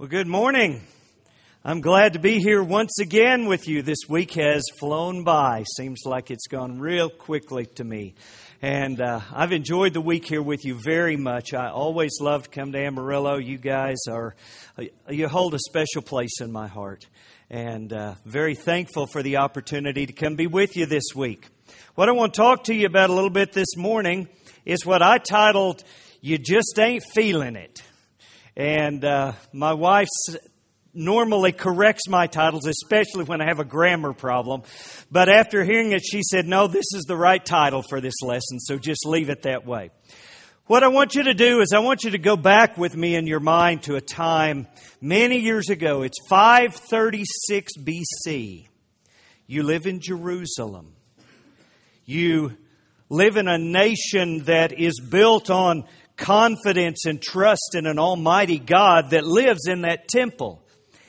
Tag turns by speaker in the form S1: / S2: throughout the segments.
S1: Well, good morning. I'm glad to be here once again with you. This week has flown by. Seems like it's gone real quickly to me. And uh, I've enjoyed the week here with you very much. I always love to come to Amarillo. You guys are, uh, you hold a special place in my heart. And uh, very thankful for the opportunity to come be with you this week. What I want to talk to you about a little bit this morning is what I titled, You Just Ain't Feeling It. And uh, my wife normally corrects my titles, especially when I have a grammar problem. But after hearing it, she said, No, this is the right title for this lesson, so just leave it that way. What I want you to do is I want you to go back with me in your mind to a time many years ago. It's 536 BC. You live in Jerusalem. You live in a nation that is built on confidence and trust in an almighty God that lives in that temple.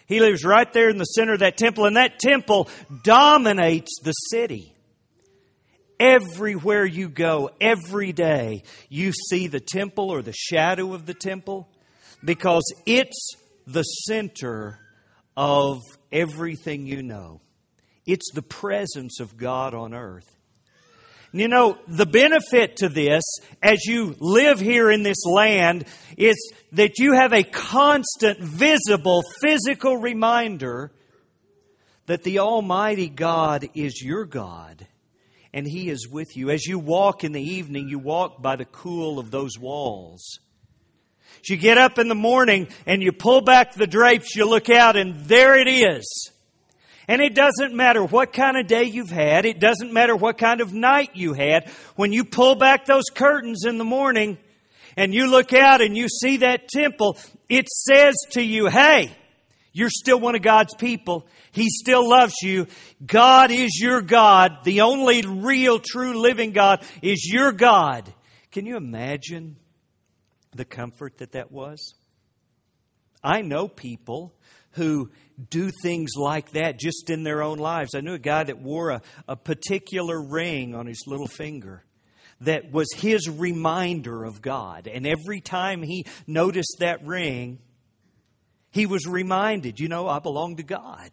S1: He lives right there in the center of that temple, and that temple dominates the city. Everywhere you go, every day, you see the temple or the shadow of the temple because it's the center of everything you know. It's the presence of God on earth. You know, the benefit to this as you live here in this land is that you have a constant, visible, physical reminder that the Almighty God is your God and He is with you. As you walk in the evening, you walk by the cool of those walls. As you get up in the morning and you pull back the drapes, you look out and there it is and it doesn't matter what kind of day you've had, it doesn't matter what kind of night you had, when you pull back those curtains in the morning and you look out and you see that temple, it says to you, hey, you're still one of God's people. He still loves you. God is your God. The only real, true, living God is your God. Can you imagine the comfort that that was? I know people who do things like that just in their own lives. I knew a guy that wore a, a particular ring on his little finger that was his reminder of God. And every time he noticed that ring, he was reminded, you know, I belong to God.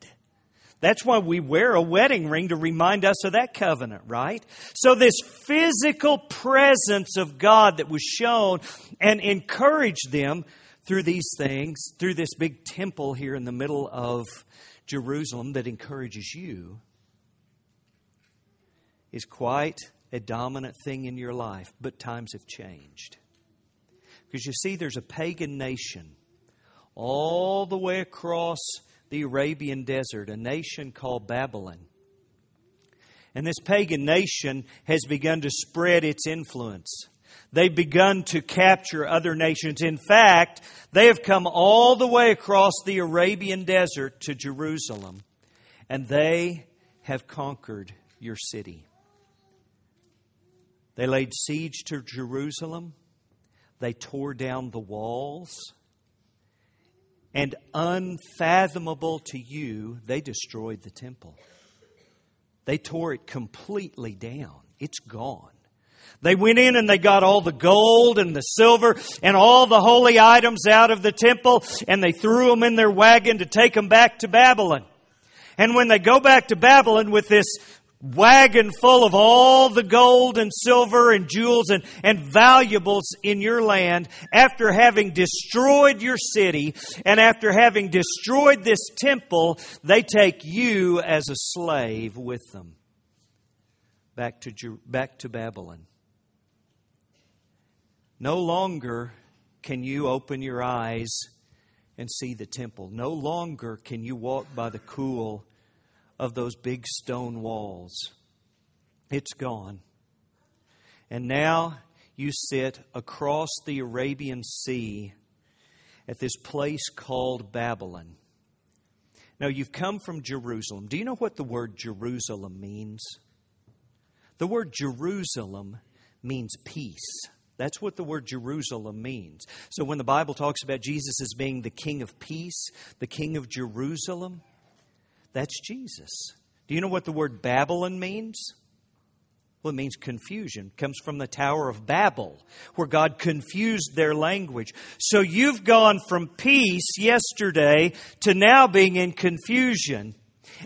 S1: That's why we wear a wedding ring to remind us of that covenant, right? So, this physical presence of God that was shown and encouraged them through these things, through this big temple here in the middle of Jerusalem that encourages you, is quite a dominant thing in your life. But times have changed. Because you see, there's a pagan nation all the way across the Arabian desert, a nation called Babylon. And this pagan nation has begun to spread its influence. They've begun to capture other nations. In fact, they have come all the way across the Arabian desert to Jerusalem, and they have conquered your city. They laid siege to Jerusalem. They tore down the walls. And unfathomable to you, they destroyed the temple. They tore it completely down. It's gone. They went in and they got all the gold and the silver and all the holy items out of the temple and they threw them in their wagon to take them back to Babylon. And when they go back to Babylon with this wagon full of all the gold and silver and jewels and, and valuables in your land, after having destroyed your city and after having destroyed this temple, they take you as a slave with them back to, back to Babylon. No longer can you open your eyes and see the temple. No longer can you walk by the cool of those big stone walls. It's gone. And now you sit across the Arabian Sea at this place called Babylon. Now, you've come from Jerusalem. Do you know what the word Jerusalem means? The word Jerusalem means peace. That's what the word Jerusalem means. So when the Bible talks about Jesus as being the King of peace, the King of Jerusalem, that's Jesus. Do you know what the word Babylon means? Well, it means confusion. It comes from the Tower of Babel, where God confused their language. So you've gone from peace yesterday to now being in confusion.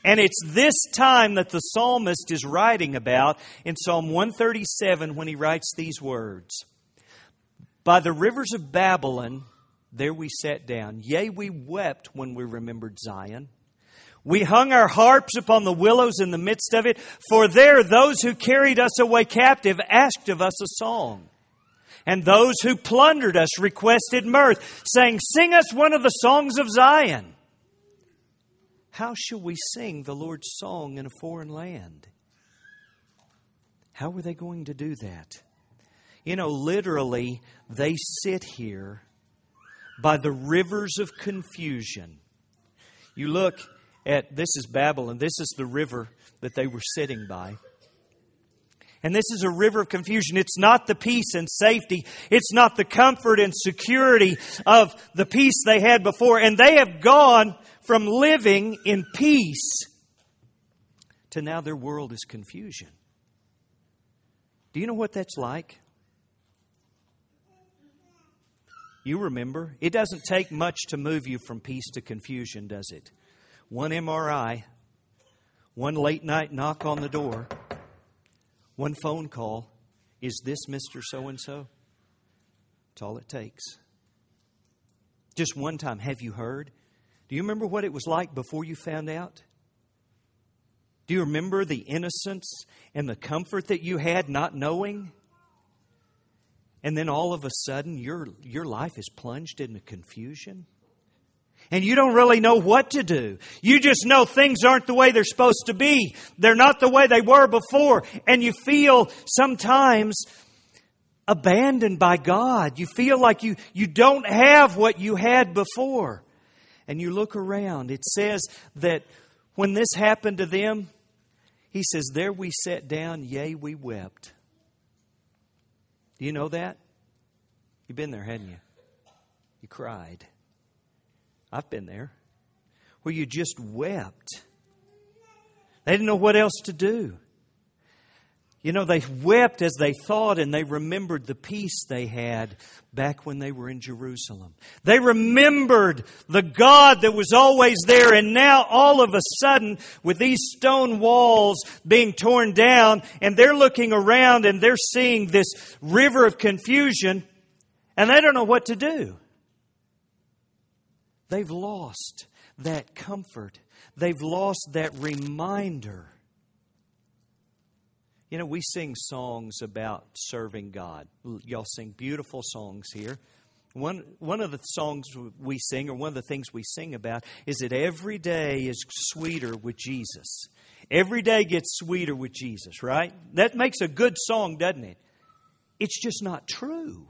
S1: And it's this time that the psalmist is writing about in Psalm 137 when he writes these words By the rivers of Babylon, there we sat down. Yea, we wept when we remembered Zion. We hung our harps upon the willows in the midst of it, for there those who carried us away captive asked of us a song. And those who plundered us requested mirth, saying, Sing us one of the songs of Zion. How shall we sing the Lord's song in a foreign land? How were they going to do that? You know, literally, they sit here by the rivers of confusion. You look at this is Babylon, this is the river that they were sitting by. And this is a river of confusion. It's not the peace and safety. It's not the comfort and security of the peace they had before. And they have gone from living in peace to now their world is confusion. Do you know what that's like? You remember, it doesn't take much to move you from peace to confusion, does it? One MRI, one late night knock on the door, one phone call. Is this Mr. So and so? That's all it takes. Just one time. Have you heard? Do you remember what it was like before you found out? Do you remember the innocence and the comfort that you had not knowing? And then all of a sudden, your, your life is plunged into confusion. And you don't really know what to do. You just know things aren't the way they're supposed to be. They're not the way they were before. And you feel sometimes abandoned by God. You feel like you, you don't have what you had before. And you look around. It says that when this happened to them, he says, There we sat down, yea, we wept. Do you know that? You've been there, hadn't you? You cried. I've been there. Where you just wept. They didn't know what else to do. You know, they wept as they thought and they remembered the peace they had back when they were in Jerusalem. They remembered the God that was always there and now all of a sudden with these stone walls being torn down and they're looking around and they're seeing this river of confusion and they don't know what to do. They've lost that comfort. They've lost that reminder you know, we sing songs about serving God. Y'all sing beautiful songs here. One, one of the songs we sing, or one of the things we sing about, is that every day is sweeter with Jesus. Every day gets sweeter with Jesus, right? That makes a good song, doesn't it? It's just not true.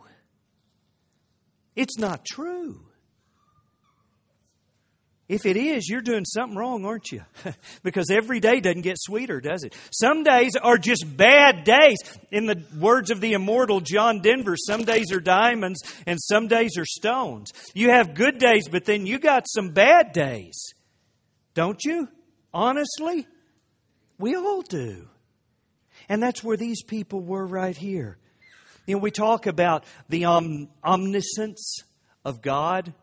S1: It's not true. If it is, you're doing something wrong, aren't you? because every day doesn't get sweeter, does it? Some days are just bad days. In the words of the immortal John Denver, some days are diamonds and some days are stones. You have good days, but then you got some bad days. Don't you? Honestly? We all do. And that's where these people were right here. You know, we talk about the om- omniscience of God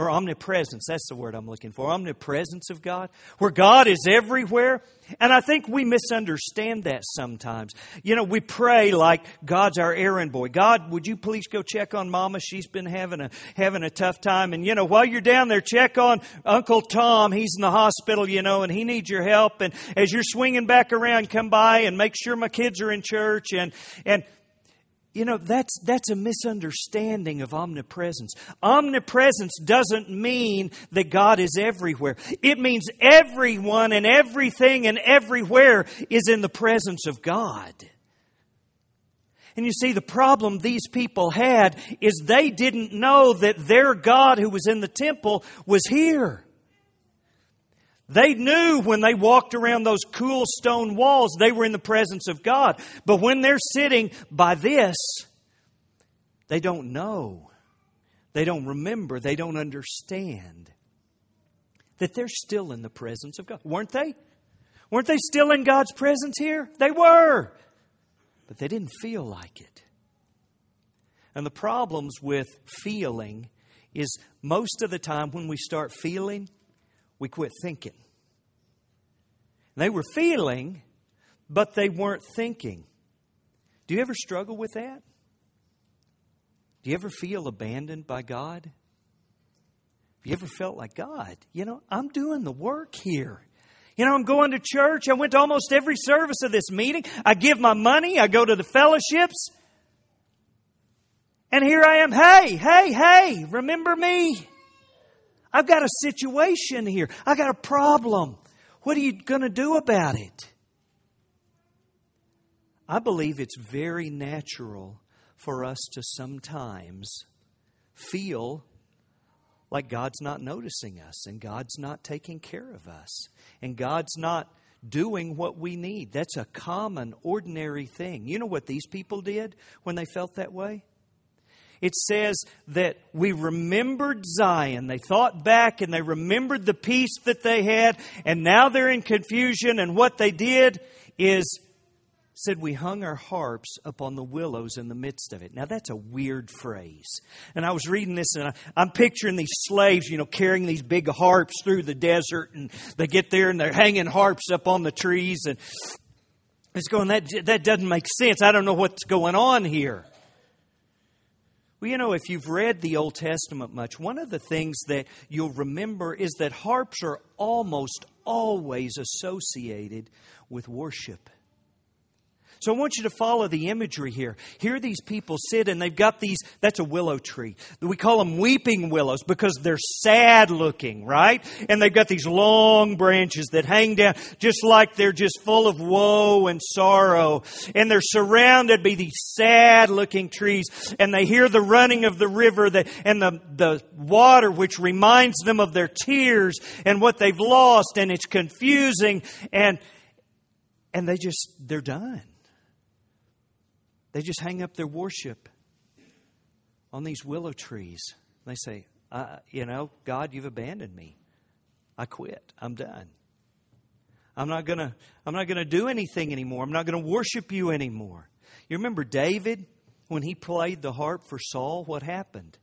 S1: or omnipresence. That's the word I'm looking for. Omnipresence of God, where God is everywhere. And I think we misunderstand that sometimes. You know, we pray like God's our errand boy. God, would you please go check on Mama? She's been having a having a tough time. And you know, while you're down there, check on Uncle Tom. He's in the hospital, you know, and he needs your help. And as you're swinging back around, come by and make sure my kids are in church. And and you know, that's, that's a misunderstanding of omnipresence. Omnipresence doesn't mean that God is everywhere. It means everyone and everything and everywhere is in the presence of God. And you see, the problem these people had is they didn't know that their God who was in the temple was here. They knew when they walked around those cool stone walls, they were in the presence of God. But when they're sitting by this, they don't know. They don't remember. They don't understand that they're still in the presence of God. Weren't they? Weren't they still in God's presence here? They were. but they didn't feel like it. And the problems with feeling is most of the time when we start feeling, we quit thinking. They were feeling, but they weren't thinking. Do you ever struggle with that? Do you ever feel abandoned by God? Have you ever felt like, God, you know, I'm doing the work here. You know, I'm going to church. I went to almost every service of this meeting. I give my money. I go to the fellowships. And here I am. Hey, hey, hey, remember me? I've got a situation here. I've got a problem. What are you going to do about it? I believe it's very natural for us to sometimes feel like God's not noticing us and God's not taking care of us and God's not doing what we need. That's a common, ordinary thing. You know what these people did when they felt that way? It says that we remembered Zion. They thought back and they remembered the peace that they had, and now they're in confusion. And what they did is said we hung our harps upon the willows in the midst of it. Now that's a weird phrase. And I was reading this and I, am picturing these slaves, you know, carrying these big harps through the desert and they get there and they're hanging harps up on the trees and it's going, that, that doesn't make sense. I don't know what's going on here. Well, you know, if you've read the Old Testament much, one of the things that you'll remember is that harps are almost always associated with worship. So I want you to follow the imagery here. Here these people sit and they've got these, that's a willow tree. We call them weeping willows because they're sad looking, right? And they've got these long branches that hang down just like they're just full of woe and sorrow. And they're surrounded by these sad looking trees and they hear the running of the river and the, the water which reminds them of their tears and what they've lost and it's confusing and and they just they're done they just hang up their worship on these willow trees. They say, uh, You know, God, you've abandoned me. I quit. I'm done. I'm not gonna I'm not gonna do anything anymore. I'm not gonna worship you anymore. You remember David when he played the harp for Saul, what happened?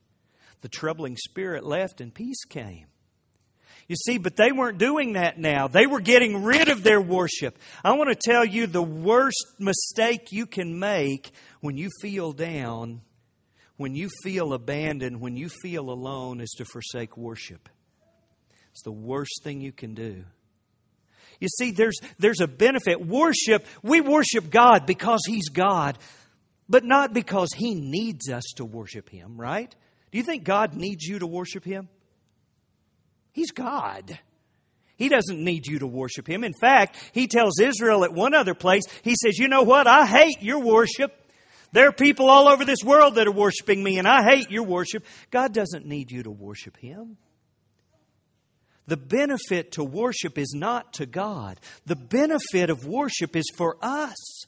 S1: The troubling spirit left and peace came. You see, but they weren't doing that now. They were getting rid of their worship. I want to tell you the worst mistake you can make when you feel down, when you feel abandoned, when you feel alone is to forsake worship. It's the worst thing you can do. You see, there's, there's a benefit. Worship, we worship God because He's God, but not because He needs us to worship Him, right? Do you think God needs you to worship Him? He's God. He doesn't need you to worship Him. In fact, He tells Israel at one other place, He says, You know what? I hate your worship. There are people all over this world that are worshiping me, and I hate your worship. God doesn't need you to worship Him. The benefit to worship is not to God, the benefit of worship is for us.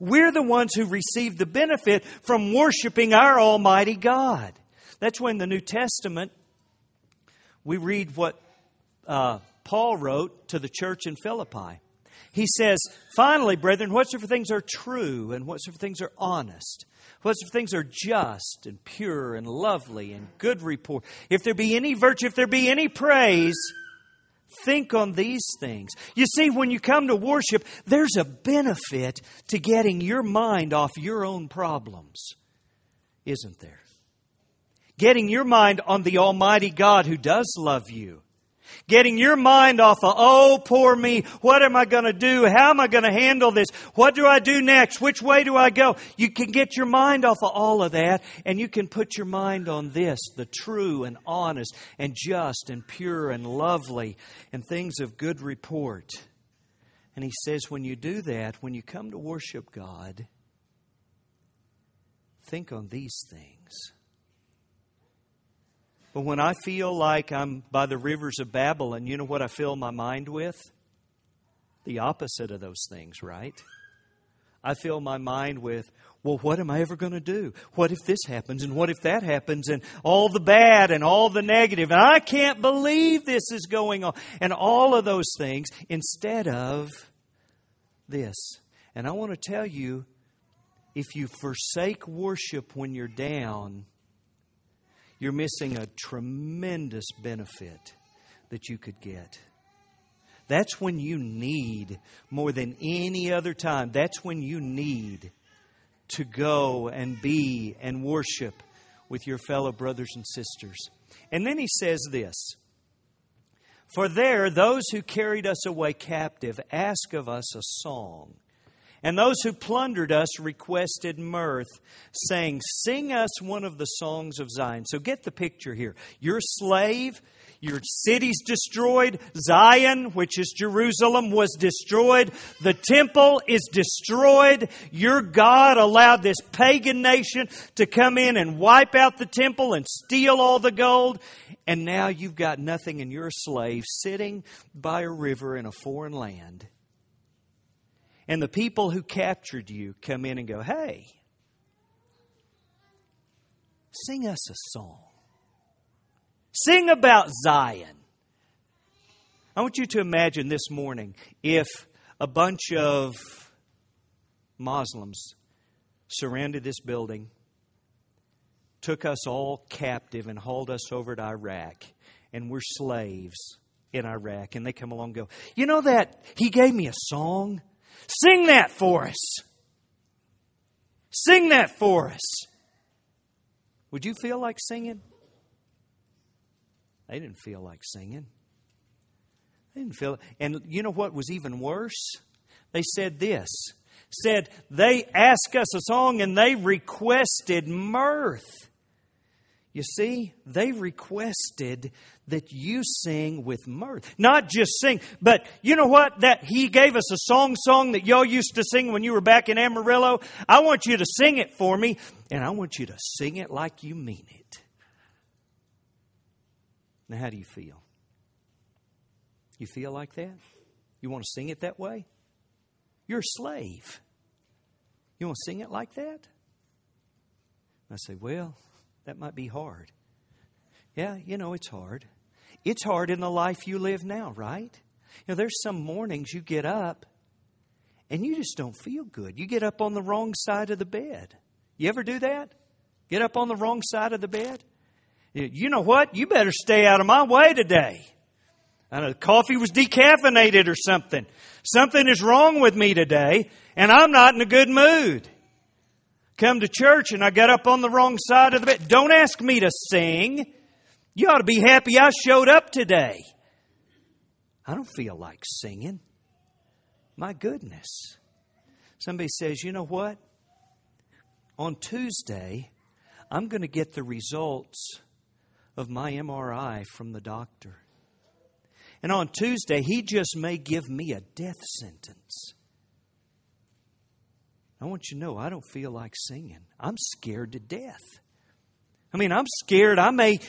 S1: We're the ones who receive the benefit from worshiping our Almighty God. That's when the New Testament we read what uh, Paul wrote to the church in Philippi. He says, Finally, brethren, whatsoever things are true, and whatsoever things are honest, whatsoever things are just, and pure, and lovely, and good report, if there be any virtue, if there be any praise, think on these things. You see, when you come to worship, there's a benefit to getting your mind off your own problems, isn't there? Getting your mind on the Almighty God who does love you. Getting your mind off of, oh, poor me. What am I going to do? How am I going to handle this? What do I do next? Which way do I go? You can get your mind off of all of that and you can put your mind on this, the true and honest and just and pure and lovely and things of good report. And he says, when you do that, when you come to worship God, think on these things. But when I feel like I'm by the rivers of Babylon, you know what I fill my mind with? The opposite of those things, right? I fill my mind with, well, what am I ever going to do? What if this happens and what if that happens and all the bad and all the negative and I can't believe this is going on and all of those things instead of this. And I want to tell you, if you forsake worship when you're down, you're missing a tremendous benefit that you could get. That's when you need, more than any other time, that's when you need to go and be and worship with your fellow brothers and sisters. And then he says this For there, those who carried us away captive ask of us a song. And those who plundered us requested mirth, saying, Sing us one of the songs of Zion. So get the picture here. Your slave, your city's destroyed. Zion, which is Jerusalem, was destroyed. The temple is destroyed. Your God allowed this pagan nation to come in and wipe out the temple and steal all the gold. And now you've got nothing, and you're a slave sitting by a river in a foreign land. And the people who captured you come in and go, Hey, sing us a song. Sing about Zion. I want you to imagine this morning if a bunch of Muslims surrounded this building, took us all captive, and hauled us over to Iraq, and we're slaves in Iraq. And they come along and go, You know that he gave me a song? Sing that for us. Sing that for us. Would you feel like singing? They didn't feel like singing. They didn't feel and you know what was even worse? They said this. Said they asked us a song and they requested mirth. You see, they requested that you sing with mirth. Not just sing, but you know what? That he gave us a song song that y'all used to sing when you were back in Amarillo. I want you to sing it for me, and I want you to sing it like you mean it. Now, how do you feel? You feel like that? You want to sing it that way? You're a slave. You want to sing it like that? I say, well, that might be hard. Yeah, you know, it's hard. It's hard in the life you live now, right? You know, there's some mornings you get up and you just don't feel good. You get up on the wrong side of the bed. You ever do that? Get up on the wrong side of the bed? You know what? You better stay out of my way today. I know coffee was decaffeinated or something. Something is wrong with me today, and I'm not in a good mood. Come to church and I got up on the wrong side of the bed. Don't ask me to sing. You ought to be happy I showed up today. I don't feel like singing. My goodness. Somebody says, you know what? On Tuesday, I'm going to get the results of my MRI from the doctor. And on Tuesday, he just may give me a death sentence. I want you to know I don't feel like singing. I'm scared to death. I mean, I'm scared I may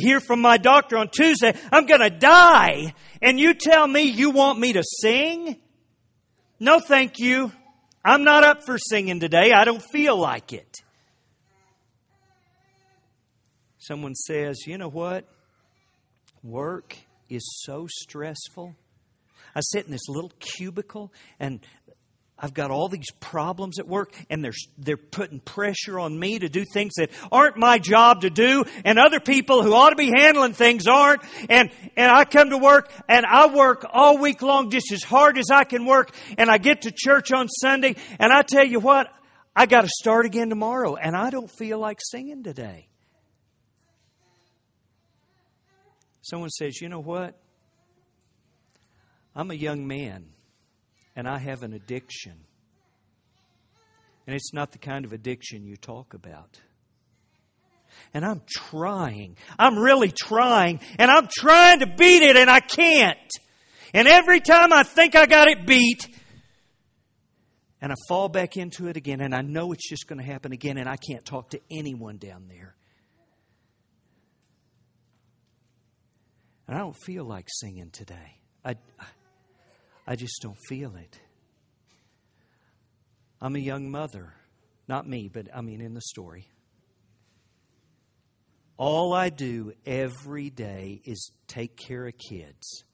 S1: hear from my doctor on Tuesday, I'm going to die. And you tell me you want me to sing? No, thank you. I'm not up for singing today. I don't feel like it someone says, you know what? Work is so stressful. I sit in this little cubicle and I've got all these problems at work and they're, they're putting pressure on me to do things that aren't my job to do and other people who ought to be handling things aren't. And, and I come to work and I work all week long just as hard as I can work and I get to church on Sunday and I tell you what, I got to start again tomorrow and I don't feel like singing today. Someone says, You know what? I'm a young man and I have an addiction. And it's not the kind of addiction you talk about. And I'm trying. I'm really trying. And I'm trying to beat it and I can't. And every time I think I got it beat, and I fall back into it again, and I know it's just going to happen again, and I can't talk to anyone down there. And I don't feel like singing today. I, I just don't feel it. I'm a young mother. Not me, but I mean in the story. All I do every day is take care of kids.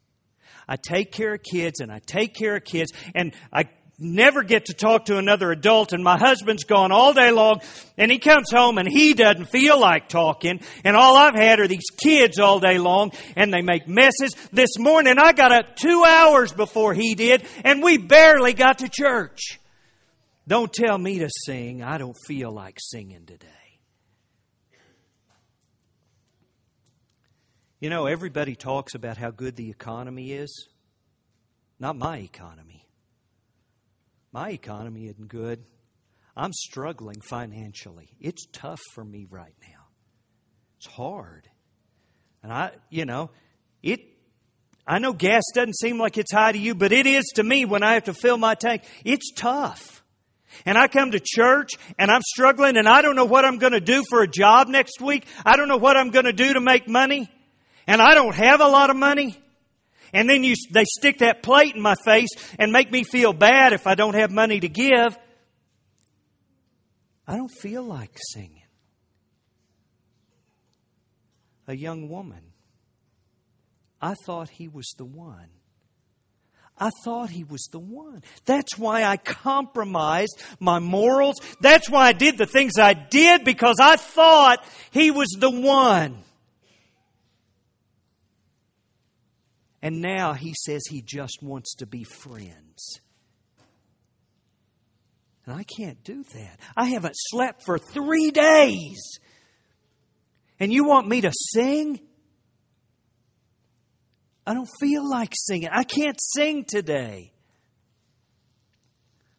S1: I take care of kids and I take care of kids and I never get to talk to another adult and my husband's gone all day long and he comes home and he doesn't feel like talking and all I've had are these kids all day long and they make messes. This morning I got up two hours before he did and we barely got to church. Don't tell me to sing. I don't feel like singing today. You know, everybody talks about how good the economy is. Not my economy. My economy isn't good. I'm struggling financially. It's tough for me right now. It's hard. And I, you know, it I know gas doesn't seem like it's high to you, but it is to me when I have to fill my tank. It's tough. And I come to church and I'm struggling and I don't know what I'm going to do for a job next week. I don't know what I'm going to do to make money. And I don't have a lot of money. And then you, they stick that plate in my face and make me feel bad if I don't have money to give. I don't feel like singing. A young woman. I thought he was the one. I thought he was the one. That's why I compromised my morals. That's why I did the things I did because I thought he was the one. And now he says he just wants to be friends. And I can't do that. I haven't slept for three days. And you want me to sing? I don't feel like singing. I can't sing today.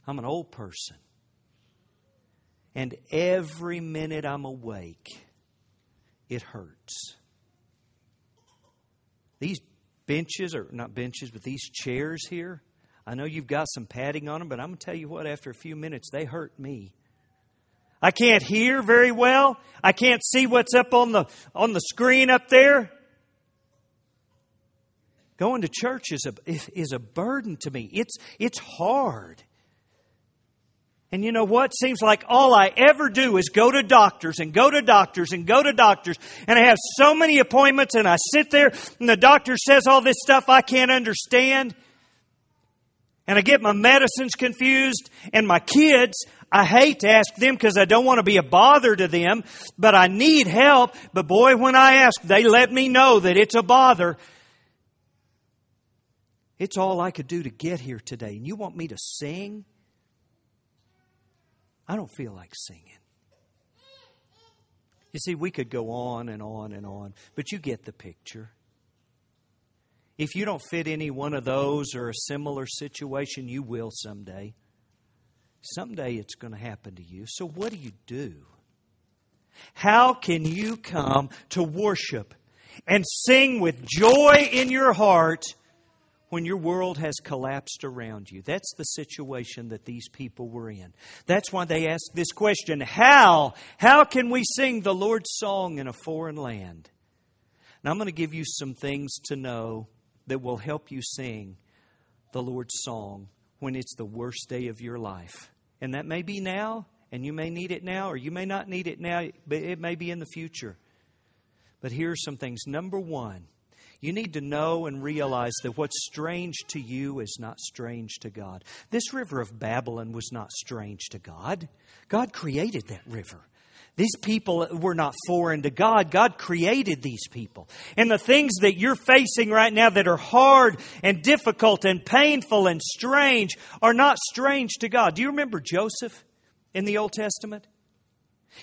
S1: I'm an old person. And every minute I'm awake, it hurts. These benches, or not benches, but these chairs here, I know you've got some padding on them, but I'm going to tell you what, after a few minutes, they hurt me. I can't hear very well. I can't see what's up on the, on the screen up there. Going to church is a, is a burden to me. It's, it's hard. And you know what? Seems like all I ever do is go to doctors and go to doctors and go to doctors. And I have so many appointments and I sit there and the doctor says all this stuff I can't understand. And I get my medicines confused and my kids, I hate to ask them because I don't want to be a bother to them, but I need help. But boy, when I ask, they let me know that it's a bother. It's all I could do to get here today. And you want me to sing? I don't feel like singing. You see, we could go on and on and on, but you get the picture. If you don't fit any one of those or a similar situation, you will someday. Someday it's going to happen to you. So, what do you do? How can you come to worship and sing with joy in your heart when your world has collapsed around you. That's the situation that these people were in. That's why they asked this question How? How can we sing the Lord's song in a foreign land? Now, I'm going to give you some things to know that will help you sing the Lord's song when it's the worst day of your life. And that may be now, and you may need it now, or you may not need it now, but it may be in the future. But here are some things. Number one, you need to know and realize that what's strange to you is not strange to God. This river of Babylon was not strange to God. God created that river. These people were not foreign to God. God created these people. And the things that you're facing right now that are hard and difficult and painful and strange are not strange to God. Do you remember Joseph in the Old Testament?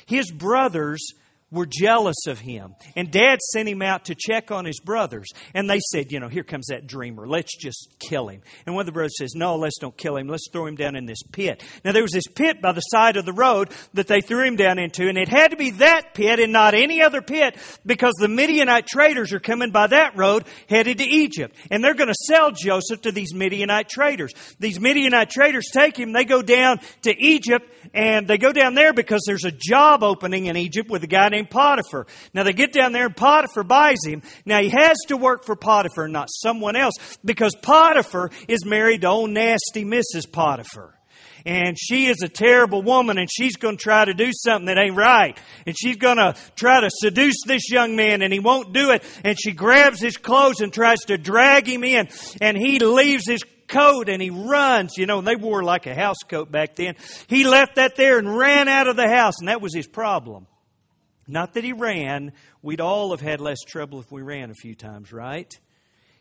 S1: His brothers were jealous of him. And dad sent him out to check on his brothers. And they said, you know, here comes that dreamer. Let's just kill him. And one of the brothers says, no, let's don't kill him. Let's throw him down in this pit. Now there was this pit by the side of the road that they threw him down into. And it had to be that pit and not any other pit because the Midianite traders are coming by that road headed to Egypt. And they're going to sell Joseph to these Midianite traders. These Midianite traders take him. They go down to Egypt and they go down there because there's a job opening in Egypt with a guy named named Potiphar. Now they get down there and Potiphar buys him. Now he has to work for Potiphar, not someone else, because Potiphar is married to old nasty Mrs. Potiphar. And she is a terrible woman and she's going to try to do something that ain't right. And she's going to try to seduce this young man and he won't do it. And she grabs his clothes and tries to drag him in and he leaves his coat and he runs. You know, they wore like a house coat back then. He left that there and ran out of the house, and that was his problem. Not that he ran. We'd all have had less trouble if we ran a few times, right?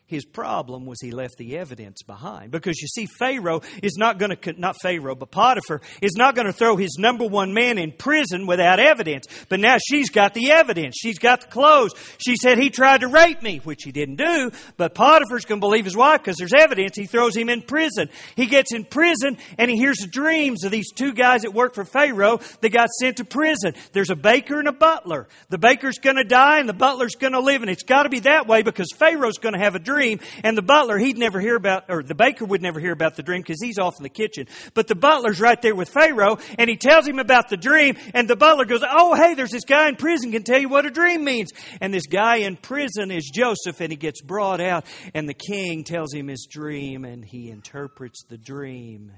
S1: His problem was he left the evidence behind. Because you see, Pharaoh is not going to, not Pharaoh, but Potiphar is not going to throw his number one man in prison without evidence. But now she's got the evidence. She's got the clothes. She said he tried to rape me, which he didn't do. But Potiphar's going to believe his wife because there's evidence. He throws him in prison. He gets in prison and he hears the dreams of these two guys that work for Pharaoh that got sent to prison. There's a baker and a butler. The baker's going to die and the butler's going to live. And it's got to be that way because Pharaoh's going to have a dream dream, and the butler, he'd never hear about, or the baker would never hear about the dream because he's off in the kitchen. But the butler's right there with Pharaoh, and he tells him about the dream, and the butler goes, Oh, hey, there's this guy in prison can tell you what a dream means. And this guy in prison is Joseph, and he gets brought out, and the king tells him his dream, and he interprets the dream.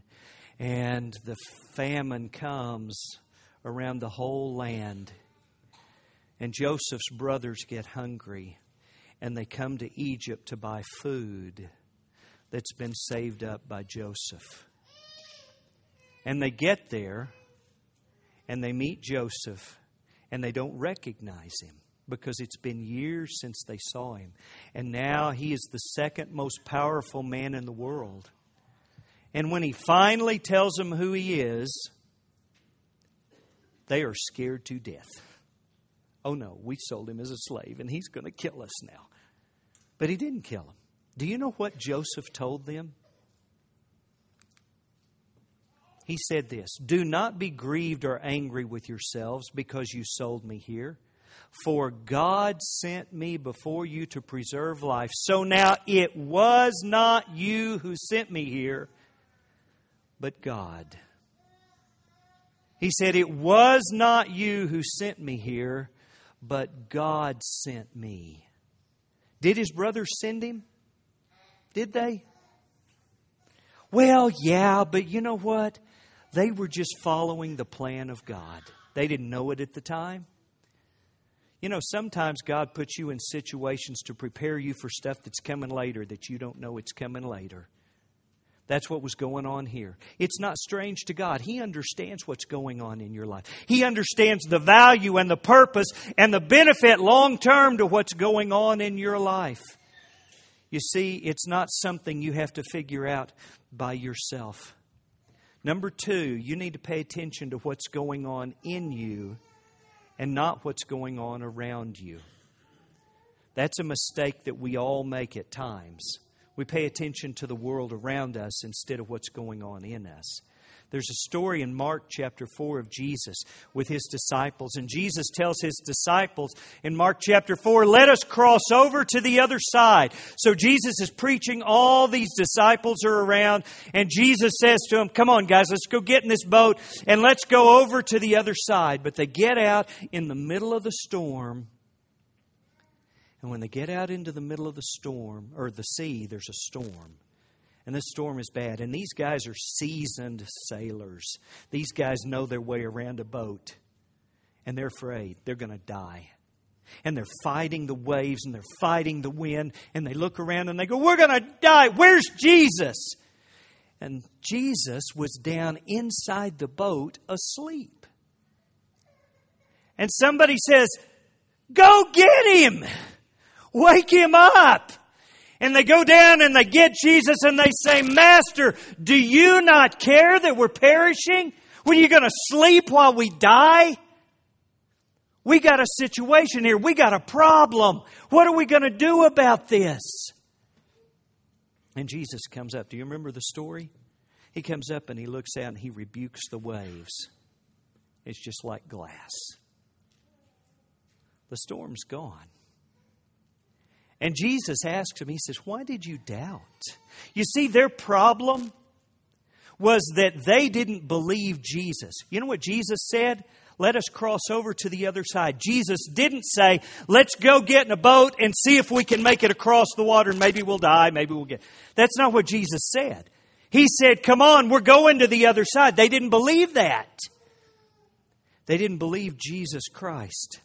S1: And the famine comes around the whole land. And Joseph's brothers get hungry and they come to Egypt to buy food that's been saved up by Joseph. And they get there and they meet Joseph and they don't recognize him because it's been years since they saw him. And now he is the second most powerful man in the world. And when he finally tells them who he is, they are scared to death. Oh no, we sold him as a slave and he's going to kill us now. But he didn't kill him. Do you know what Joseph told them? He said this Do not be grieved or angry with yourselves because you sold me here. For God sent me before you to preserve life. So now it was not you who sent me here, but God. He said, It was not you who sent me here, but God sent me. Did his brothers send him? Did they? Well, yeah, but you know what? They were just following the plan of God. They didn't know it at the time. You know, sometimes God puts you in situations to prepare you for stuff that's coming later that you don't know it's coming later. That's what was going on here. It's not strange to God. He understands what's going on in your life. He understands the value and the purpose and the benefit long term to what's going on in your life. You see, it's not something you have to figure out by yourself. Number two, you need to pay attention to what's going on in you and not what's going on around you. That's a mistake that we all make at times. We pay attention to the world around us instead of what's going on in us. There's a story in Mark chapter 4 of Jesus with his disciples. And Jesus tells his disciples in Mark chapter 4, let us cross over to the other side. So Jesus is preaching. All these disciples are around. And Jesus says to them, come on, guys, let's go get in this boat and let's go over to the other side. But they get out in the middle of the storm and when they get out into the middle of the storm, or the sea, there's a storm. And this storm is bad. And these guys are seasoned sailors. These guys know their way around a boat. And they're afraid they're going to die. And they're fighting the waves and they're fighting the wind. And they look around and they go, We're going to die. Where's Jesus? And Jesus was down inside the boat asleep. And somebody says, Go get him. Wake him up. And they go down and they get Jesus and they say, Master, do you not care that we're perishing? When you going to sleep while we die? We got a situation here. We got a problem. What are we going to do about this? And Jesus comes up. Do you remember the story? He comes up and he looks out and he rebukes the waves. It's just like glass. The storm's gone. And Jesus asks him, He says, Why did you doubt? You see, their problem was that they didn't believe Jesus. You know what Jesus said? Let us cross over to the other side. Jesus didn't say, let's go get in a boat and see if we can make it across the water and maybe we'll die, maybe we'll get. That's not what Jesus said. He said, come on, we're going to the other side. They didn't believe that. They didn't believe Jesus Christ.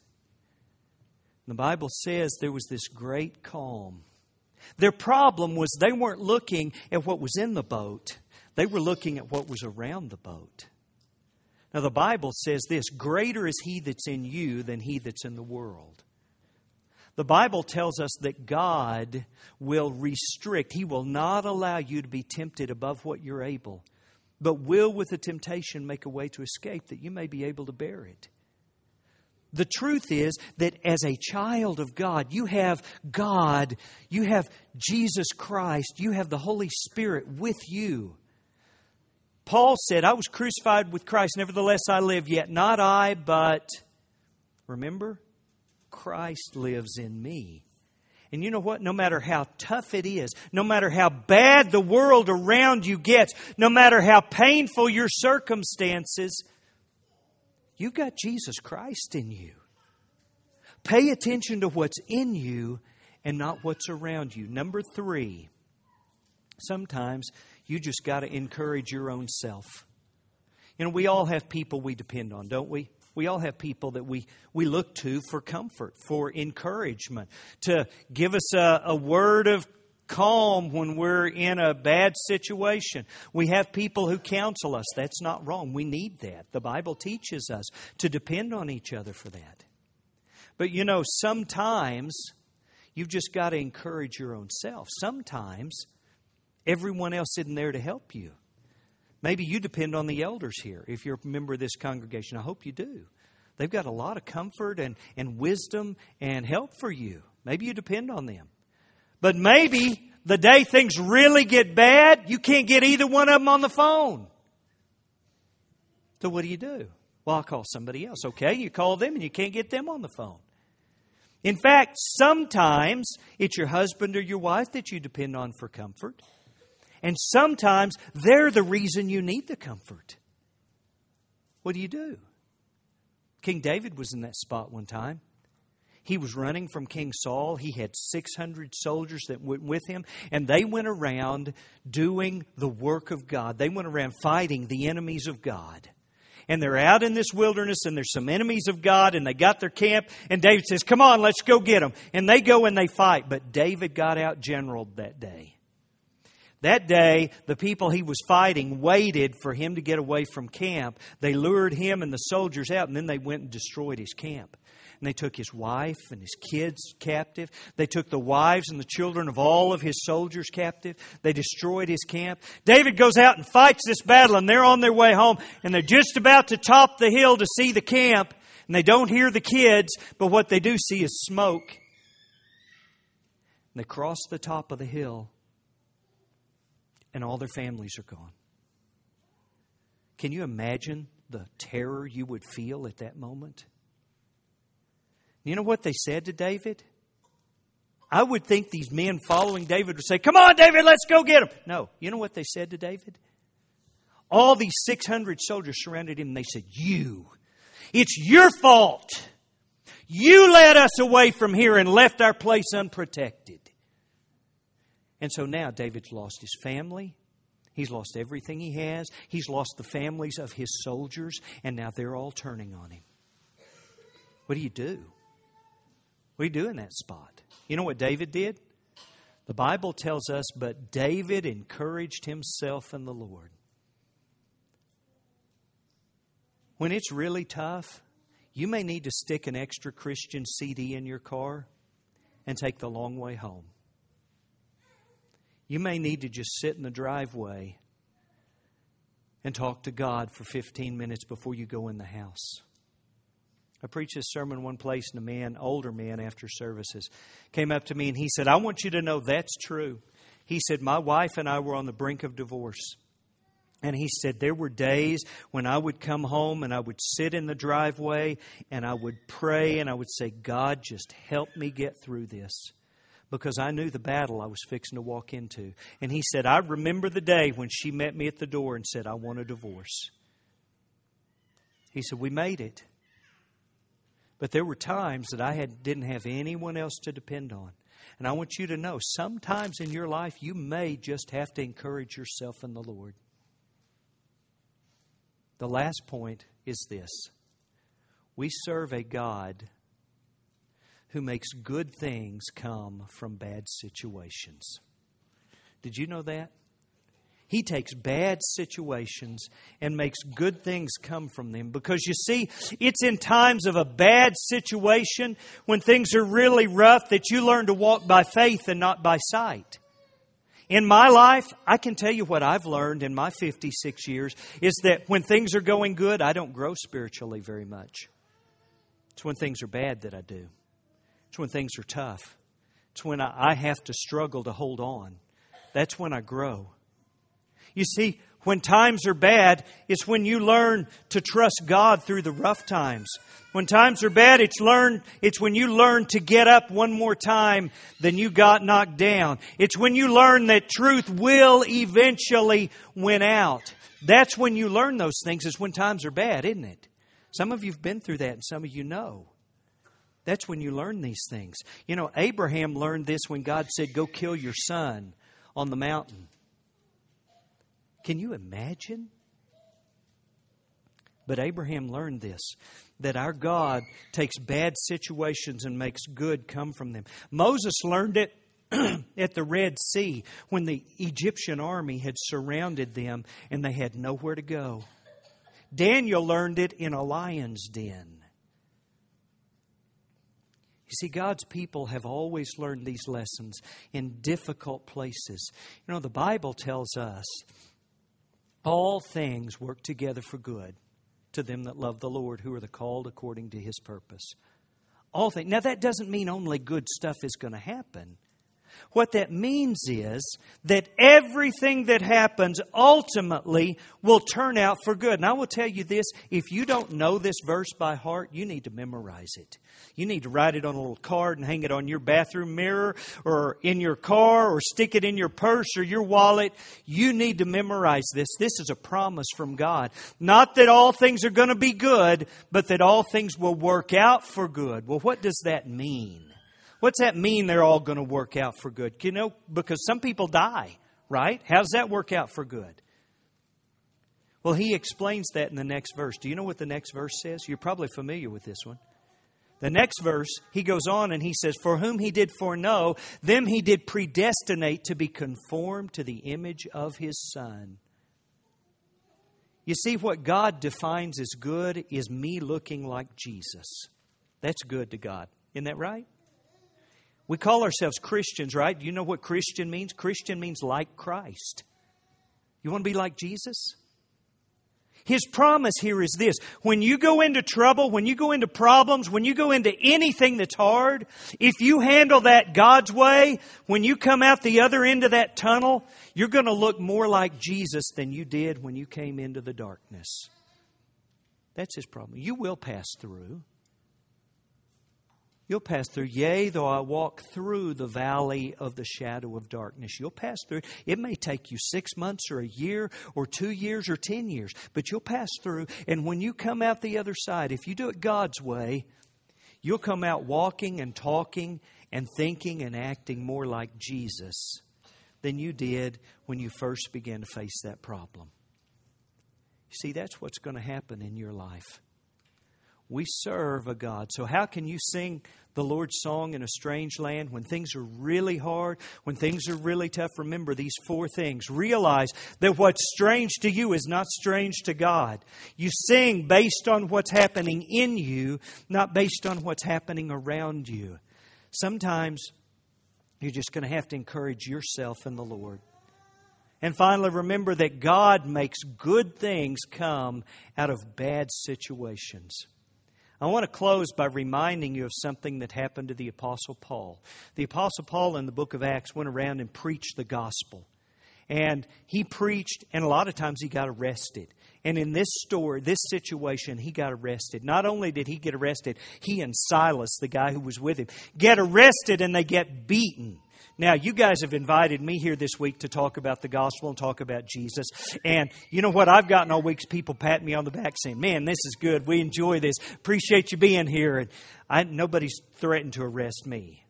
S1: The Bible says there was this great calm. Their problem was they weren't looking at what was in the boat, they were looking at what was around the boat. Now, the Bible says this greater is he that's in you than he that's in the world. The Bible tells us that God will restrict, He will not allow you to be tempted above what you're able, but will, with the temptation, make a way to escape that you may be able to bear it. The truth is that as a child of God, you have God, you have Jesus Christ, you have the Holy Spirit with you. Paul said, I was crucified with Christ, nevertheless I live, yet not I, but, remember, Christ lives in me. And you know what? No matter how tough it is, no matter how bad the world around you gets, no matter how painful your circumstances, You've got Jesus Christ in you. Pay attention to what's in you and not what's around you. Number three, sometimes you just got to encourage your own self. You know, we all have people we depend on, don't we? We all have people that we, we look to for comfort, for encouragement, to give us a, a word of calm when we're in a bad situation. We have people who counsel us. That's not wrong. We need that. The Bible teaches us to depend on each other for that. But you know, sometimes you've just got to encourage your own self. Sometimes everyone else isn't there to help you. Maybe you depend on the elders here if you're a member of this congregation. I hope you do. They've got a lot of comfort and, and wisdom and help for you. Maybe you depend on them. But maybe the day things really get bad, you can't get either one of them on the phone. So what do you do? Well, I'll call somebody else. Okay, you call them and you can't get them on the phone. In fact, sometimes it's your husband or your wife that you depend on for comfort. And sometimes they're the reason you need the comfort. What do you do? King David was in that spot one time. He was running from King Saul. He had 600 soldiers that went with him, and they went around doing the work of God. They went around fighting the enemies of God. And they're out in this wilderness, and there's some enemies of God, and they got their camp. And David says, Come on, let's go get them. And they go and they fight. But David got out generaled that day. That day, the people he was fighting waited for him to get away from camp. They lured him and the soldiers out, and then they went and destroyed his camp. And they took his wife and his kids captive. They took the wives and the children of all of his soldiers captive. They destroyed his camp. David goes out and fights this battle, and they're on their way home, and they're just about to top the hill to see the camp, and they don't hear the kids, but what they do see is smoke. And they cross the top of the hill, and all their families are gone. Can you imagine the terror you would feel at that moment? You know what they said to David? I would think these men following David would say, Come on, David, let's go get him. No. You know what they said to David? All these 600 soldiers surrounded him and they said, You, it's your fault. You led us away from here and left our place unprotected. And so now David's lost his family. He's lost everything he has. He's lost the families of his soldiers, and now they're all turning on him. What do you do? What do you do in that spot? You know what David did? The Bible tells us, but David encouraged himself in the Lord. When it's really tough, you may need to stick an extra Christian CD in your car and take the long way home. You may need to just sit in the driveway and talk to God for 15 minutes before you go in the house. I preached this sermon one place, and a man, older man, after services, came up to me and he said, I want you to know that's true. He said, My wife and I were on the brink of divorce. And he said, There were days when I would come home and I would sit in the driveway and I would pray and I would say, God, just help me get through this. Because I knew the battle I was fixing to walk into. And he said, I remember the day when she met me at the door and said, I want a divorce. He said, We made it. But there were times that I had, didn't have anyone else to depend on. And I want you to know sometimes in your life you may just have to encourage yourself in the Lord. The last point is this we serve a God who makes good things come from bad situations. Did you know that? He takes bad situations and makes good things come from them. Because you see, it's in times of a bad situation when things are really rough that you learn to walk by faith and not by sight. In my life, I can tell you what I've learned in my 56 years is that when things are going good, I don't grow spiritually very much. It's when things are bad that I do. It's when things are tough. It's when I have to struggle to hold on. That's when I grow. You see, when times are bad, it's when you learn to trust God through the rough times. When times are bad, it's learn, it's when you learn to get up one more time than you got knocked down. It's when you learn that truth will eventually win out. That's when you learn those things, is when times are bad, isn't it? Some of you have been through that, and some of you know. That's when you learn these things. You know, Abraham learned this when God said, Go kill your son on the mountain. Can you imagine? But Abraham learned this that our God takes bad situations and makes good come from them. Moses learned it at the Red Sea when the Egyptian army had surrounded them and they had nowhere to go. Daniel learned it in a lion's den. You see, God's people have always learned these lessons in difficult places. You know, the Bible tells us all things work together for good to them that love the Lord, who are the called according to his purpose. All things. Now, that doesn't mean only good stuff is going to happen. What that means is that everything that happens ultimately will turn out for good. And I will tell you this if you don't know this verse by heart, you need to memorize it. You need to write it on a little card and hang it on your bathroom mirror or in your car or stick it in your purse or your wallet. You need to memorize this. This is a promise from God. Not that all things are going to be good, but that all things will work out for good. Well, what does that mean? What's that mean they're all going to work out for good? You know, because some people die, right? How does that work out for good? Well, he explains that in the next verse. Do you know what the next verse says? You're probably familiar with this one. The next verse, he goes on and he says, For whom he did foreknow, them he did predestinate to be conformed to the image of his Son. You see, what God defines as good is me looking like Jesus. That's good to God. Isn't that right? We call ourselves Christians, right? You know what Christian means? Christian means like Christ. You want to be like Jesus? His promise here is this when you go into trouble, when you go into problems, when you go into anything that's hard, if you handle that God's way, when you come out the other end of that tunnel, you're going to look more like Jesus than you did when you came into the darkness. That's his problem. You will pass through. You'll pass through. Yea, though I walk through the valley of the shadow of darkness. You'll pass through. It may take you six months or a year or two years or ten years, but you'll pass through. And when you come out the other side, if you do it God's way, you'll come out walking and talking and thinking and acting more like Jesus than you did when you first began to face that problem. See, that's what's going to happen in your life. We serve a God. So, how can you sing the Lord's song in a strange land when things are really hard, when things are really tough? Remember these four things. Realize that what's strange to you is not strange to God. You sing based on what's happening in you, not based on what's happening around you. Sometimes you're just going to have to encourage yourself in the Lord. And finally, remember that God makes good things come out of bad situations. I want to close by reminding you of something that happened to the Apostle Paul. The Apostle Paul in the book of Acts went around and preached the gospel. And he preached, and a lot of times he got arrested. And in this story, this situation, he got arrested. Not only did he get arrested, he and Silas, the guy who was with him, get arrested and they get beaten. Now, you guys have invited me here this week to talk about the gospel and talk about Jesus. And you know what? I've gotten all weeks people patting me on the back saying, Man, this is good. We enjoy this. Appreciate you being here. And I, nobody's threatened to arrest me,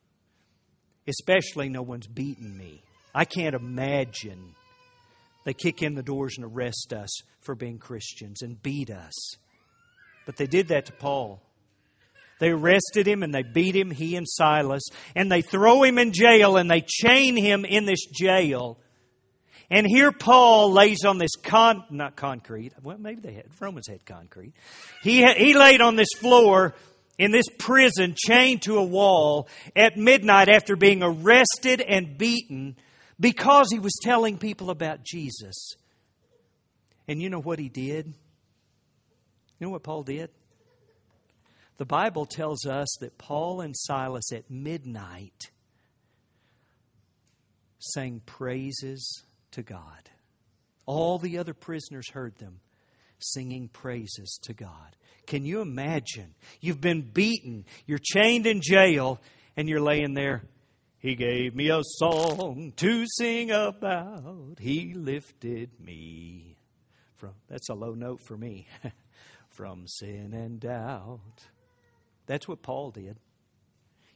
S1: especially no one's beaten me. I can't imagine they kick in the doors and arrest us for being Christians and beat us. But they did that to Paul. They arrested him and they beat him, he and Silas, and they throw him in jail and they chain him in this jail. And here Paul lays on this con, not concrete, well, maybe they had, Romans had concrete. He, he laid on this floor in this prison, chained to a wall at midnight after being arrested and beaten because he was telling people about Jesus. And you know what he did? You know what Paul did? The Bible tells us that Paul and Silas at midnight sang praises to God. All the other prisoners heard them singing praises to God. Can you imagine? You've been beaten, you're chained in jail, and you're laying there. He gave me a song to sing about. He lifted me from, that's a low note for me, from sin and doubt. That's what Paul did.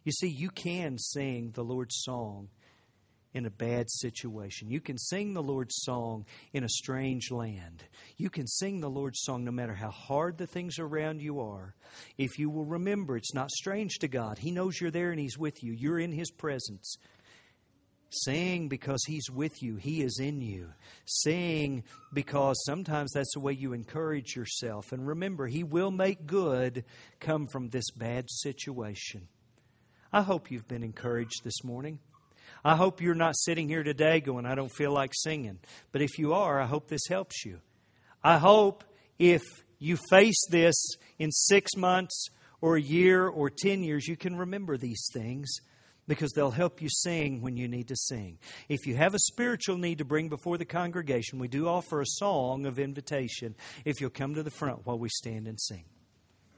S1: You see, you can sing the Lord's song in a bad situation. You can sing the Lord's song in a strange land. You can sing the Lord's song no matter how hard the things around you are. If you will remember, it's not strange to God. He knows you're there and He's with you. You're in His presence. Sing because He's with you, He is in you. Sing because sometimes that's the way you encourage yourself. And remember, He will make good come from this bad situation. I hope you've been encouraged this morning. I hope you're not sitting here today going, I don't feel like singing. But if you are, I hope this helps you. I hope if you face this in six months or a year or 10 years, you can remember these things because they'll help you sing when you need to sing. If you have a spiritual need to bring before the congregation, we do offer a song of invitation if you'll come to the front while we stand and sing.